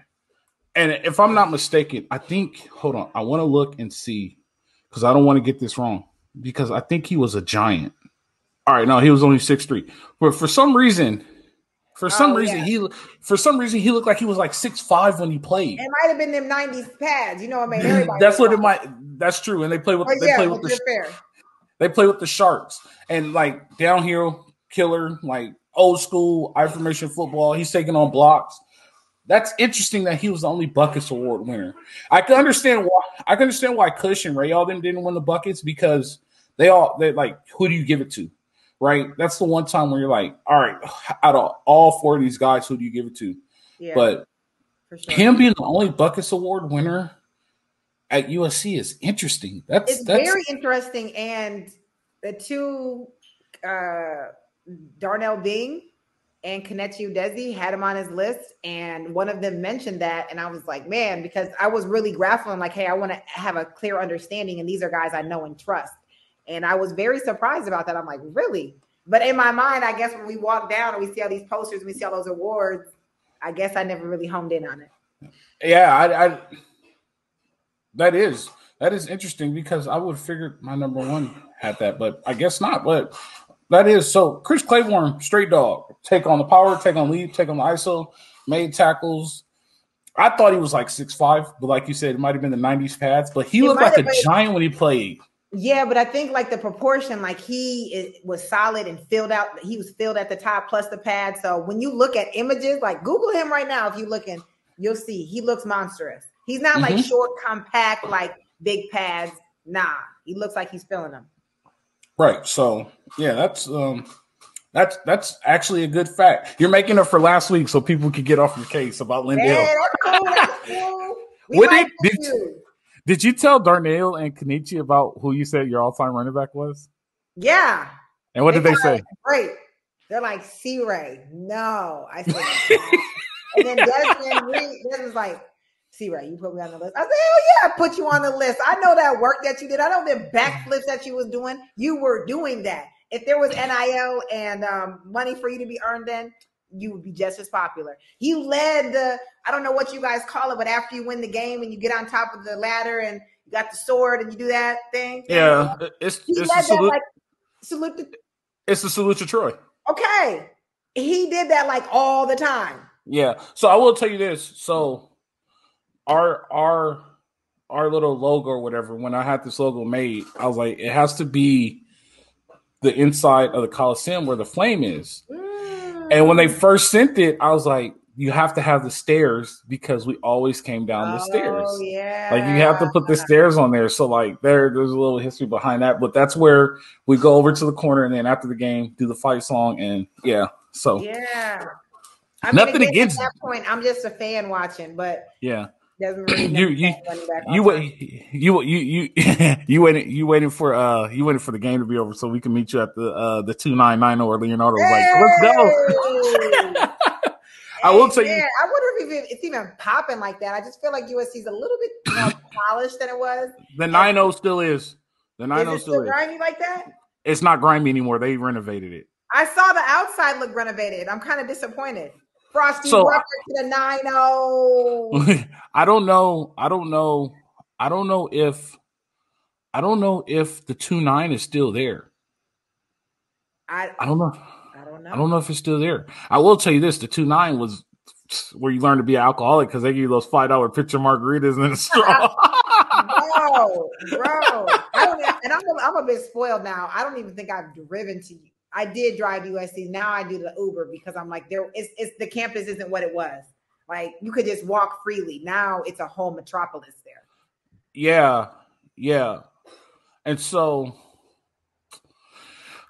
And if I'm not mistaken, I think hold on, I want to look and see because I don't want to get this wrong because I think he was a giant. All right, no, he was only six three, but for some reason, for some oh, reason yeah. he for some reason he looked like he was like six five when he played. It might have been them nineties pads, you know. what I mean, everybody. that's what it might. That's true, and they play with. Oh, they yeah, play with the. Fair. They play with the sharks and like downhill killer, like old school I formation football. He's taking on blocks. That's interesting that he was the only Butkus Award winner. I can understand why. I can understand why Cush and Rey all them didn't win the Butkus because they all they like who do you give it to? right? That's the one time where you're like, all right, out of all four of these guys, who do you give it to? Yeah, but sure. him being the only Butkus Award winner at USC is interesting. That's it's that's, very interesting. And the two uh Darnell Bing and Kenechi Udeze had him on his list, and one of them mentioned that, and I was like, man, because I was really grappling, like, hey, I want to have a clear understanding, and these are guys I know and trust. And I was very surprised about that. I'm like, really? But in my mind, I guess when we walk down and we see all these posters, and we see all those awards, I guess I never really honed in on it. Yeah, I, I that is that is interesting because I would figure my number one had that, but I guess not. But that is so. Chris Claiborne, straight dog, take on the power, take on lead, take on the ISO, made tackles. I thought he was like six five, but like you said, it might have been the '90s pads. But he, he looked like a giant when he played. Yeah, but I think like the proportion, like he was solid and filled out. He was filled at the top plus the pad. So when you look at images, like Google him right now, if you're looking, you'll see he looks monstrous. He's not mm-hmm. like short, compact, like big pads. Nah, he looks like he's filling them. Right. So yeah, that's um that's that's actually a good fact. You're making it for last week so people could get off your case about LenDale. Yeah, that's cool. That's cool. We like did, did, Did you tell Darnell and Kenechi about who you said your all-time running back was? Yeah. And what they did they say? Great. They're like, C Ray. No. I said, and then Desmond Reed, Desmond's like, C right, you put me on the list. I said, hell yeah, I put you on the list. I know that work that you did. I know the backflips that you was doing. You were doing that. If there was NIL and um, money for you to be earned then, you would be just as popular. You led the, I don't know what you guys call it, but after you win the game and you get on top of the ladder and you got the sword and you do that thing. Yeah. It's, he it's led that like, salute the, it's the salute to Troy. Okay. He did that like all the time. Yeah. So I will tell you this. So our our our little logo or whatever, when I had this logo made, I was like, it has to be the inside of the Coliseum where the flame is. Mm. And when they first sent it, I was like, you have to have the stairs because we always came down the stairs. Oh, yeah. Like you have to put the stairs on there. So like there, there's a little history behind that. But that's where we go over to the corner and then after the game, do the fight song and yeah. So yeah. I mean, nothing again, against at that point. I'm just a fan watching, but yeah. Really you you you wait you you you you waiting you waiting for uh you waiting for the game to be over so we can meet you at the uh the two nine nine or Leonardo hey! like let's go. I will tell you. I wonder if it's even popping like that. I just feel like USC's a little bit more polished than it was. The 9 still is. The 9 still, still is. grimy like that? It's not grimy anymore. They renovated it. I saw the outside look renovated. I'm kind of disappointed. Frosty so, to the 9 I don't know. I don't know. I don't know if I don't know if the 2 9 is still there. I I don't know. I don't know. I don't know if it's still there. I will tell you this: the two nine was where you learn to be an alcoholic because they give you those five dollar pitcher margaritas in a straw. bro, bro, I don't, and I'm a, I'm a bit spoiled now. I don't even think I've driven to. I did drive USC. Now I do the Uber because I'm like there. It's, it's the campus isn't what it was. Like you could just walk freely. Now it's a whole metropolis there. Yeah, yeah, and so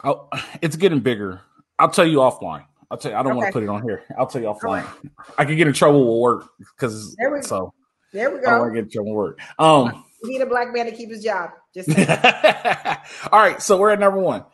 I'll, it's getting bigger. I'll tell you offline. I'll tell you. I don't okay. want to put it on here. I'll tell you offline. Right. I could get in trouble with work because so. There we go. I want to get in trouble with work. Um, we need a black man to keep his job. Just all right. So we're at number one.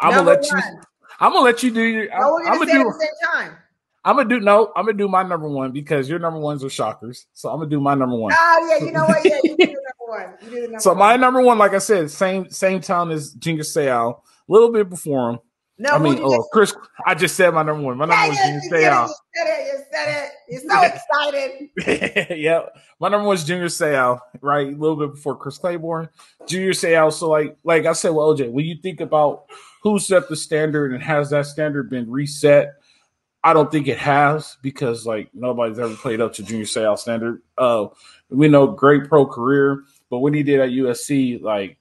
I'm number gonna let one. you. I'm gonna let you do your. I'm, no, we're gonna, I'm gonna do, at the same time. I'm gonna do no. I'm gonna do my number one because your number ones are shockers. So I'm gonna do my number one. Oh yeah, you know what? Yeah, you do the number one. You do the number so one. my number one, like I said, same same town as Junior Seau, a little bit before him. No, I mean, oh, Chris. I just said my number one. My number one is Junior Seau. You said it. You said it. You're so excited. yeah, my number one is Junior Seau. Right, a little bit before Chris Claiborne, Junior Seau. So, like, like I said, well, OJ, when you think about who set the standard and has that standard been reset, I don't think it has because like nobody's ever played up to Junior Seau standard. Uh, we know great pro career, but when he did at USC, like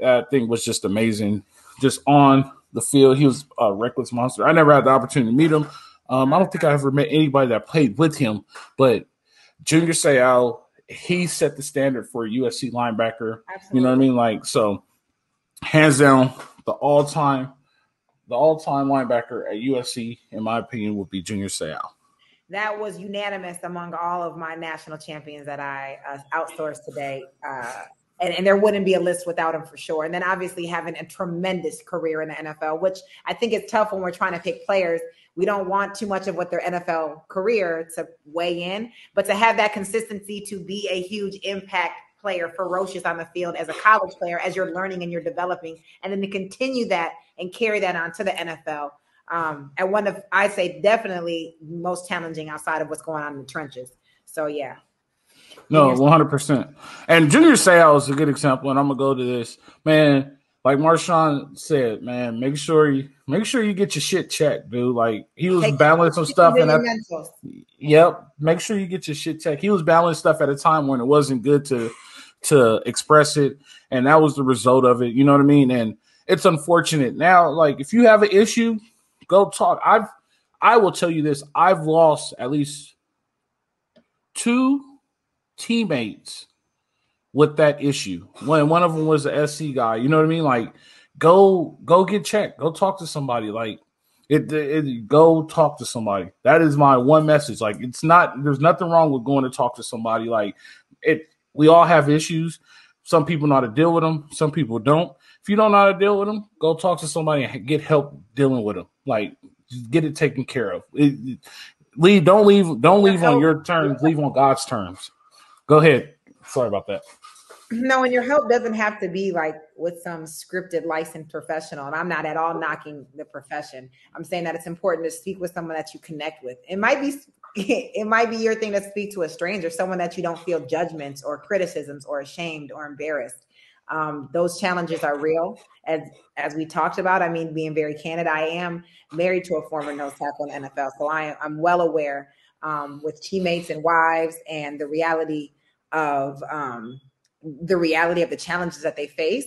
that thing was just amazing. Just on the field. He was a reckless monster. I never had the opportunity to meet him. Um, I don't think I ever met anybody that played with him, but Junior Seau, he set the standard for a USC linebacker. Absolutely. You know what I mean? Like so, hands down, the all time, the all time linebacker at USC, in my opinion, would be Junior Seau. That was unanimous among all of my national champions that I uh, outsourced today. Uh, and, and, there wouldn't be a list without him for sure. And then obviously having a tremendous career in the NFL, which I think is tough when we're trying to pick players. We don't want too much of what their NFL career to weigh in, but to have that consistency to be a huge impact player, ferocious on the field as a college player, as you're learning and you're developing, and then to continue that and carry that on to the NFL. Um, and one of I say definitely most challenging outside of what's going on in the trenches. So yeah, no, one hundred percent. And Junior Seau is a good example, and I'm gonna go to this man. Like Marshawn said, man, make sure you make sure you get your shit checked, dude. Like he was balancing some stuff, and that, yep, make sure you get your shit checked. He was balancing stuff at a time when it wasn't good to to express it, and that was the result of it. You know what I mean? And it's unfortunate now. Like if you have an issue, go talk. I've I will tell you this: I've lost at least two teammates with that issue. When one of them was the SC guy, you know what I mean? Like, go go get checked. Go talk to somebody. Like, it, it, go talk to somebody. That is my one message. Like, it's not. There's nothing wrong with going to talk to somebody. Like, it We all have issues. Some people know how to deal with them. Some people don't. If you don't know how to deal with them, go talk to somebody and get help dealing with them. Like get it taken care of. It, leave. Don't leave. Don't leave on your terms. Leave on God's terms. Go ahead. Sorry about that. No, and your help doesn't have to be like with some scripted licensed professional. And I'm not at all knocking the profession. I'm saying that it's important to speak with someone that you connect with. It might be it might be your thing to speak to a stranger, someone that you don't feel judgments or criticisms or ashamed or embarrassed. Um, those challenges are real, as as we talked about. I mean, being very candid, I am married to a former nose tackle in NFL, so I, I'm well aware um, with teammates and wives and the reality of um, the reality of the challenges that they face.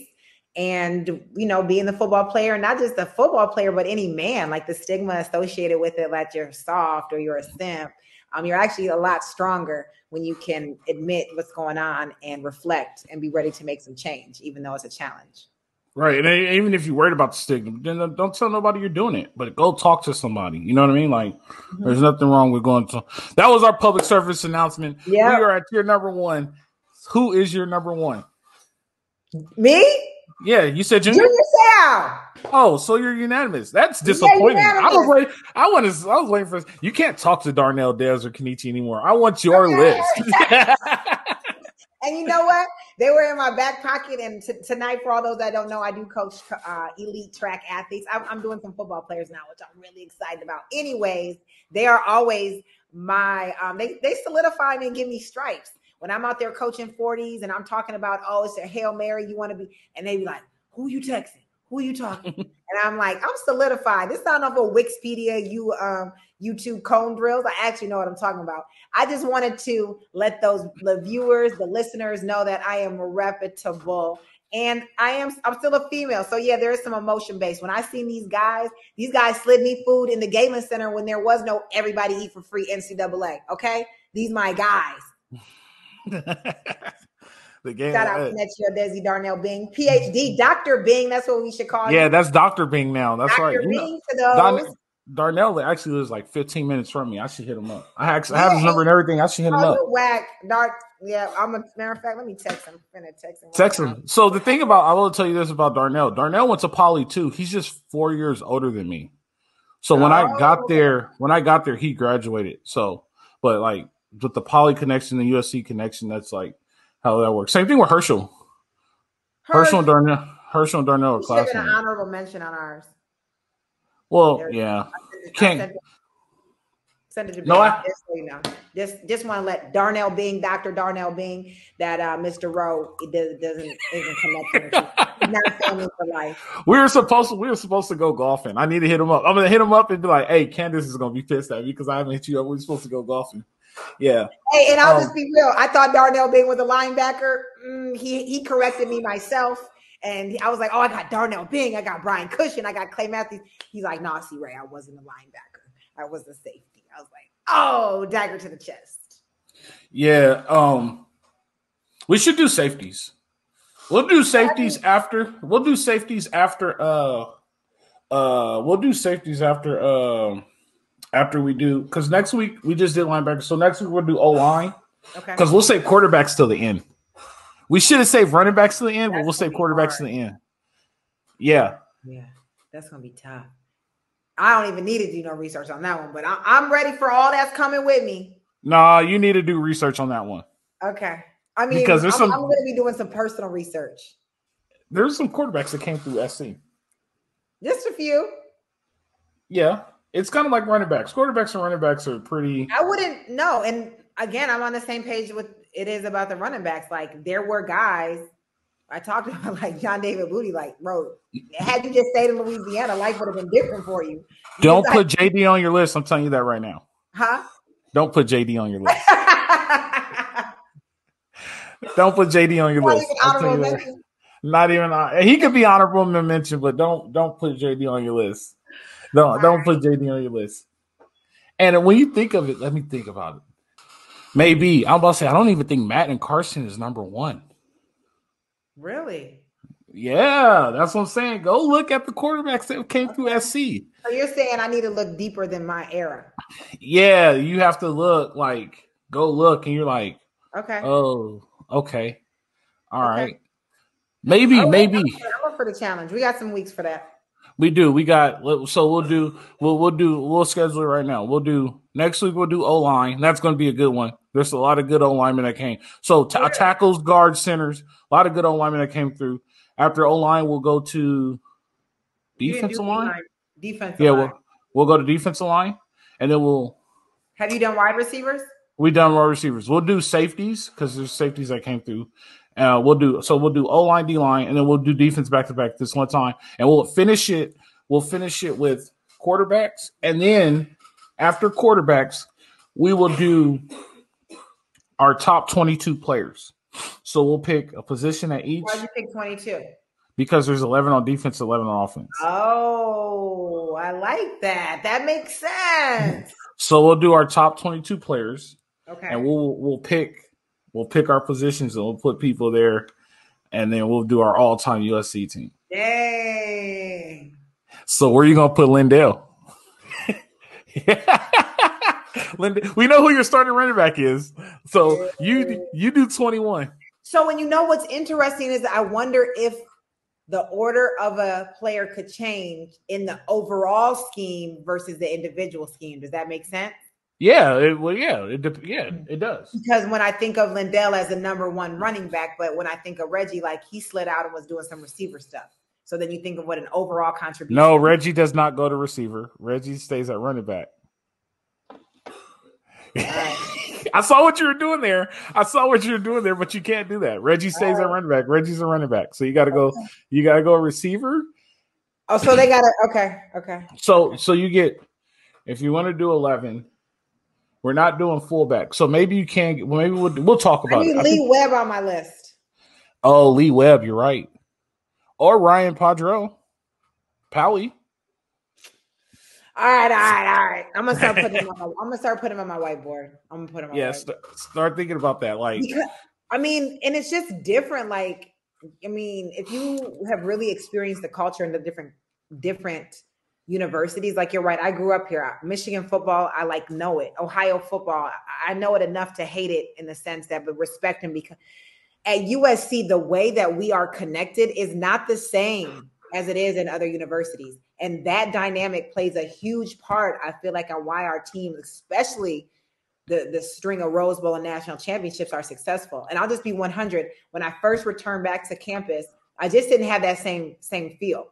And you know being the football player not just the football player but any man like the stigma associated with it that you're soft or you're a simp um, you're actually a lot stronger when you can admit what's going on and reflect and be ready to make some change even though it's a challenge right and even if you're worried about the stigma then don't tell nobody you're doing it but go talk to somebody you know what i mean like mm-hmm. there's nothing wrong with going to that was our public service announcement yeah we are at tier number one who is your number one? Me? Yeah, you said Junior. Junior Seau. Oh, so you're unanimous. That's disappointing. Yeah, I was waiting. I want to. I was waiting for. You can't talk to Darnell Dez or Kenechi anymore. I want your list. and you know what? They were in my back pocket. And t- tonight, for all those that don't know, I do coach uh, elite track athletes. I'm, I'm doing some football players now, which I'm really excited about. Anyways, they are always my. Um, they they solidify me and give me stripes when I'm out there coaching 40s and I'm talking about, oh, it's a Hail Mary, you want to be, and they be like, who you texting? Who are you talking? and I'm like, I'm solidified. This not off of Wikipedia, you um YouTube cone drills. I actually know what I'm talking about. I just wanted to let those the viewers, the listeners know that I am reputable and I am I'm still a female. So yeah, there is some emotion based. When I seen these guys, these guys slid me food in the Galen Center when there was no everybody eat for free NCAA. Okay, these my guys. the game. Shout out uh, to next year, Desi Darnell Bing, PhD, Doctor Bing. That's what we should call. Yeah, that's Doctor Bing now. That's Dr. right. Bing you know, Don, Darnell actually lives like 15 minutes from me. I should hit him up. I actually I have his number and everything. I should hit him oh, up. Whack, Dark. Yeah, I'm a matter of fact. Let me text him. I'm gonna text him. Text him. So the thing about I will tell you this about Darnell. Darnell went to Poly too. He's just four years older than me. So when oh. I got there, when I got there, he graduated. So, but like with the Poly connection and the USC connection, that's like how that works. Same thing with Herschel. Herschel, Herschel and Darnell. Herschel and Darnell are classmates. an honorable mention on ours. Well, There's, yeah, can't. Send it to no, I, just so you know. Just just want to let Darnell Bing, Dr. Darnell Bing, that uh, Mr. Rowe does, doesn't isn't connected. not family for life. We were supposed to we were supposed to go golfing. I need to hit him up. I'm gonna hit him up and be like, "Hey, Candice is gonna be pissed at me because I haven't hit you up. We are supposed to go golfing." Yeah. Hey, and I'll um, just be real. I thought Darnell Bing was a linebacker. Mm, he he corrected me myself. And I was like, oh, I got Darnell Bing, I got Brian Cushing, I got Clay Matthews. He's like, nah, C Ray, I wasn't a linebacker. I was a safety. I was like, oh, dagger to the chest. Yeah. Um, we should do safeties. We'll do safeties after. We'll do safeties after. Uh, uh, we'll do safeties after. Um. After we do because next week we just did linebacker. So next week we'll do O line. Okay. Because we'll save quarterbacks till the end. We should have saved running backs to the end, that's but we'll save quarterbacks to the end. Yeah. Yeah, that's gonna be tough. I don't even need to do no research on that one, but I, am ready for all that's coming with me. Nah, you need to do research on that one. Okay. I mean, because there's I'm, some, I'm going to be doing some personal research. There's some quarterbacks that came through SC. Just a few. Yeah, it's kind of like running backs. Quarterbacks and running backs are pretty. I wouldn't know. And again, I'm on the same page with it is about the running backs. Like there were guys I talked about like John David Booty, like, bro, had you just stayed in Louisiana, life would have been different for you. Don't put JD on your list. I'm telling you that right now. Huh? Don't put JD on your list. don't put JD on your not list. Even not even uh, he could be honorable mention, but don't don't put JD on your list. Don't don't put JD on your list. And when you think of it, let me think about it. Maybe I'm about to say I don't even think Matt and Carson is number one. Really? Yeah, that's what I'm saying. Go look at the quarterbacks that came through SC. So you're saying I need to look deeper than my era? Yeah, you have to look like go look, and you're like, okay, oh, Okay. All okay. right. Maybe, oh, maybe. I'm up for the challenge. We got some weeks for that. We do. We got so we'll do we'll we'll do we'll schedule it right now. We'll do next week. We'll do O line. That's going to be a good one. There's a lot of good O linemen that came. So t- tackles, guards, centers. A lot of good O linemen that came through. After O line, we'll go to defensive line. Defensive. Yeah, line. we'll we'll go to defensive line, and then we'll. Have you done wide receivers? We done wide receivers. We'll do safeties because there's safeties that came through. Uh, we'll do so. We'll do O line, D line, and then we'll do defense back to back this one time, and we'll finish it. We'll finish it with quarterbacks, and then after quarterbacks, we will do our top twenty-two players. So we'll pick a position at each. Why'd you pick twenty-two? Because there's eleven on defense, eleven on offense. Oh, I like that. That makes sense. So we'll do our top twenty-two players. Okay. And we'll we'll pick We'll pick our positions and we'll put people there, and then we'll do our all-time USC team. Yay! So where are you gonna put LenDale? LenDale, we know who your starting running back is. So you you do 21. So when you know what's interesting is I wonder if the order of a player could change in the overall scheme versus the individual scheme. Does that make sense? Yeah, it, well, yeah, it, yeah, mm. it does. Because when I think of LenDale as a number one running back, but when I think of Reggie, like he slid out and was doing some receiver stuff. So then you think of what an overall contribution. No, Reggie does not go to receiver. Reggie stays at running back. Right. I saw what you were doing there. I saw what you were doing there, but you can't do that. Reggie stays right. at running back. Reggie's a running back, so you got to go. You got to go receiver. Oh, so they got to okay, okay. So so you get if you want to do eleven, we're not doing fullback, so maybe you can. not maybe we'll we'll talk about I need it. Lee Webb on my list. Oh, Lee Webb, you're right. Or Ryan Padro, Powie. All right, all right, all right. I'm gonna start putting him on my, I'm gonna start putting him on my whiteboard. I'm gonna put him on. Yeah, st- start thinking about that. Like, because, I mean, and it's just different. Like, I mean, if you have really experienced the culture and the different different universities. Like you're right. I grew up here. Michigan football, I like know it. Ohio football, I know it enough to hate it in the sense that, but respect and because at USC, the way that we are connected is not the same as it is in other universities. And that dynamic plays a huge part, I feel like, on why our team, especially the, the string of Rose Bowl and national championships, are successful. And I'll just be 100. When I first returned back to campus, I just didn't have that same same feel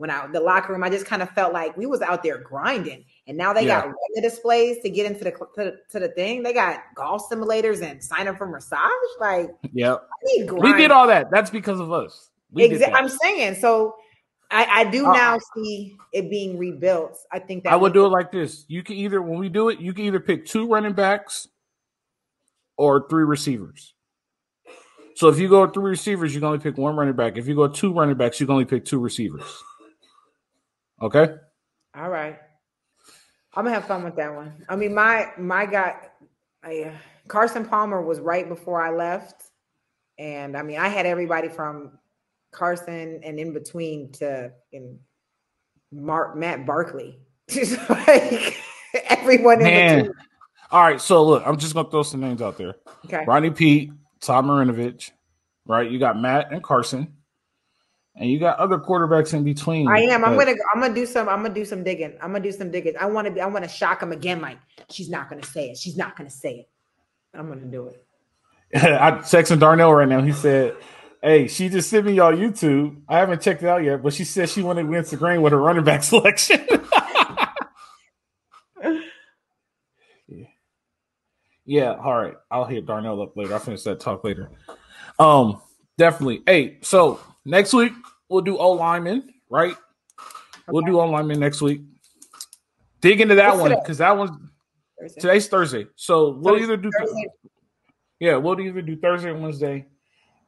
when I the locker room, I just kind of felt like we was out there grinding. And now they yeah. got the displays to get into the to, the to, the thing. They got golf simulators and sign up for massage. Like, yeah, we did all that. That's because of us. Exactly. I'm saying so. I, I do uh, now see it being rebuilt. I think that I would do it like this. You can either when we do it, you can either pick two running backs or three receivers. So if you go three receivers, you can only pick one running back. If you go two running backs, you can only pick two receivers. Okay. All right. I'm gonna have fun with that one. I mean, my my guy, I, uh, Carson Palmer was right before I left, and I mean, I had everybody from Carson and in between to in Mark Matt Barkley, just like everyone Man. in between. All right, so look, I'm just gonna throw some names out there. Okay. Ronnie Pete, Todd Marinovich, right? You got Matt and Carson and you got other quarterbacks in between. I am. I'm gonna. I'm gonna do some. I'm gonna do some digging. I'm gonna do some digging. I want to. I want to shock him again. Like she's not gonna say it. She's not gonna say it. I'm gonna do it. I texting Darnell right now. He said, "Hey, she just sent me y'all YouTube. I haven't checked it out yet, but she said she wanted to Instagram with her running back selection." yeah. yeah. All right. I'll hit Darnell up later. I'll finish that talk later. Um. Definitely. Hey. So Next week we'll do O lineman, right? Okay. We'll do O lineman next week. Dig into that What's one because that one's Thursday. today's Thursday. So we'll either do Thursday. yeah, we'll either do Thursday or Wednesday.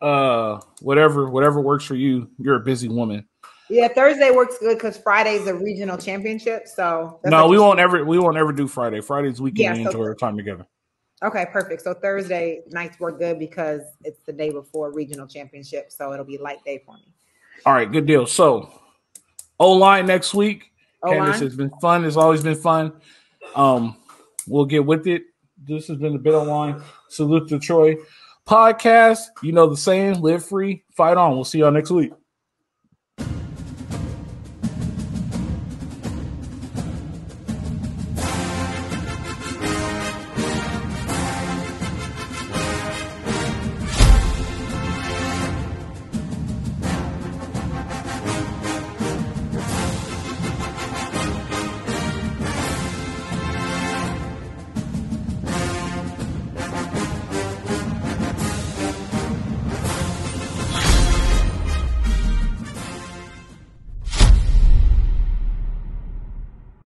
Uh, whatever, whatever works for you. You're a busy woman. Yeah, Thursday works good because Friday's a regional championship. So no, we won't ever we won't ever do Friday. Friday's weekend yeah, enjoy our time together. Okay, perfect. So Thursday nights work good because it's the day before regional championship, so it'll be light day for me. All right, good deal. So O line next week. O-line? Candice has been fun. It's always been fun. Um, we'll get with it. This has been the bit line. Salute to Troy. podcast. You know the saying: live free, fight on. We'll see y'all next week.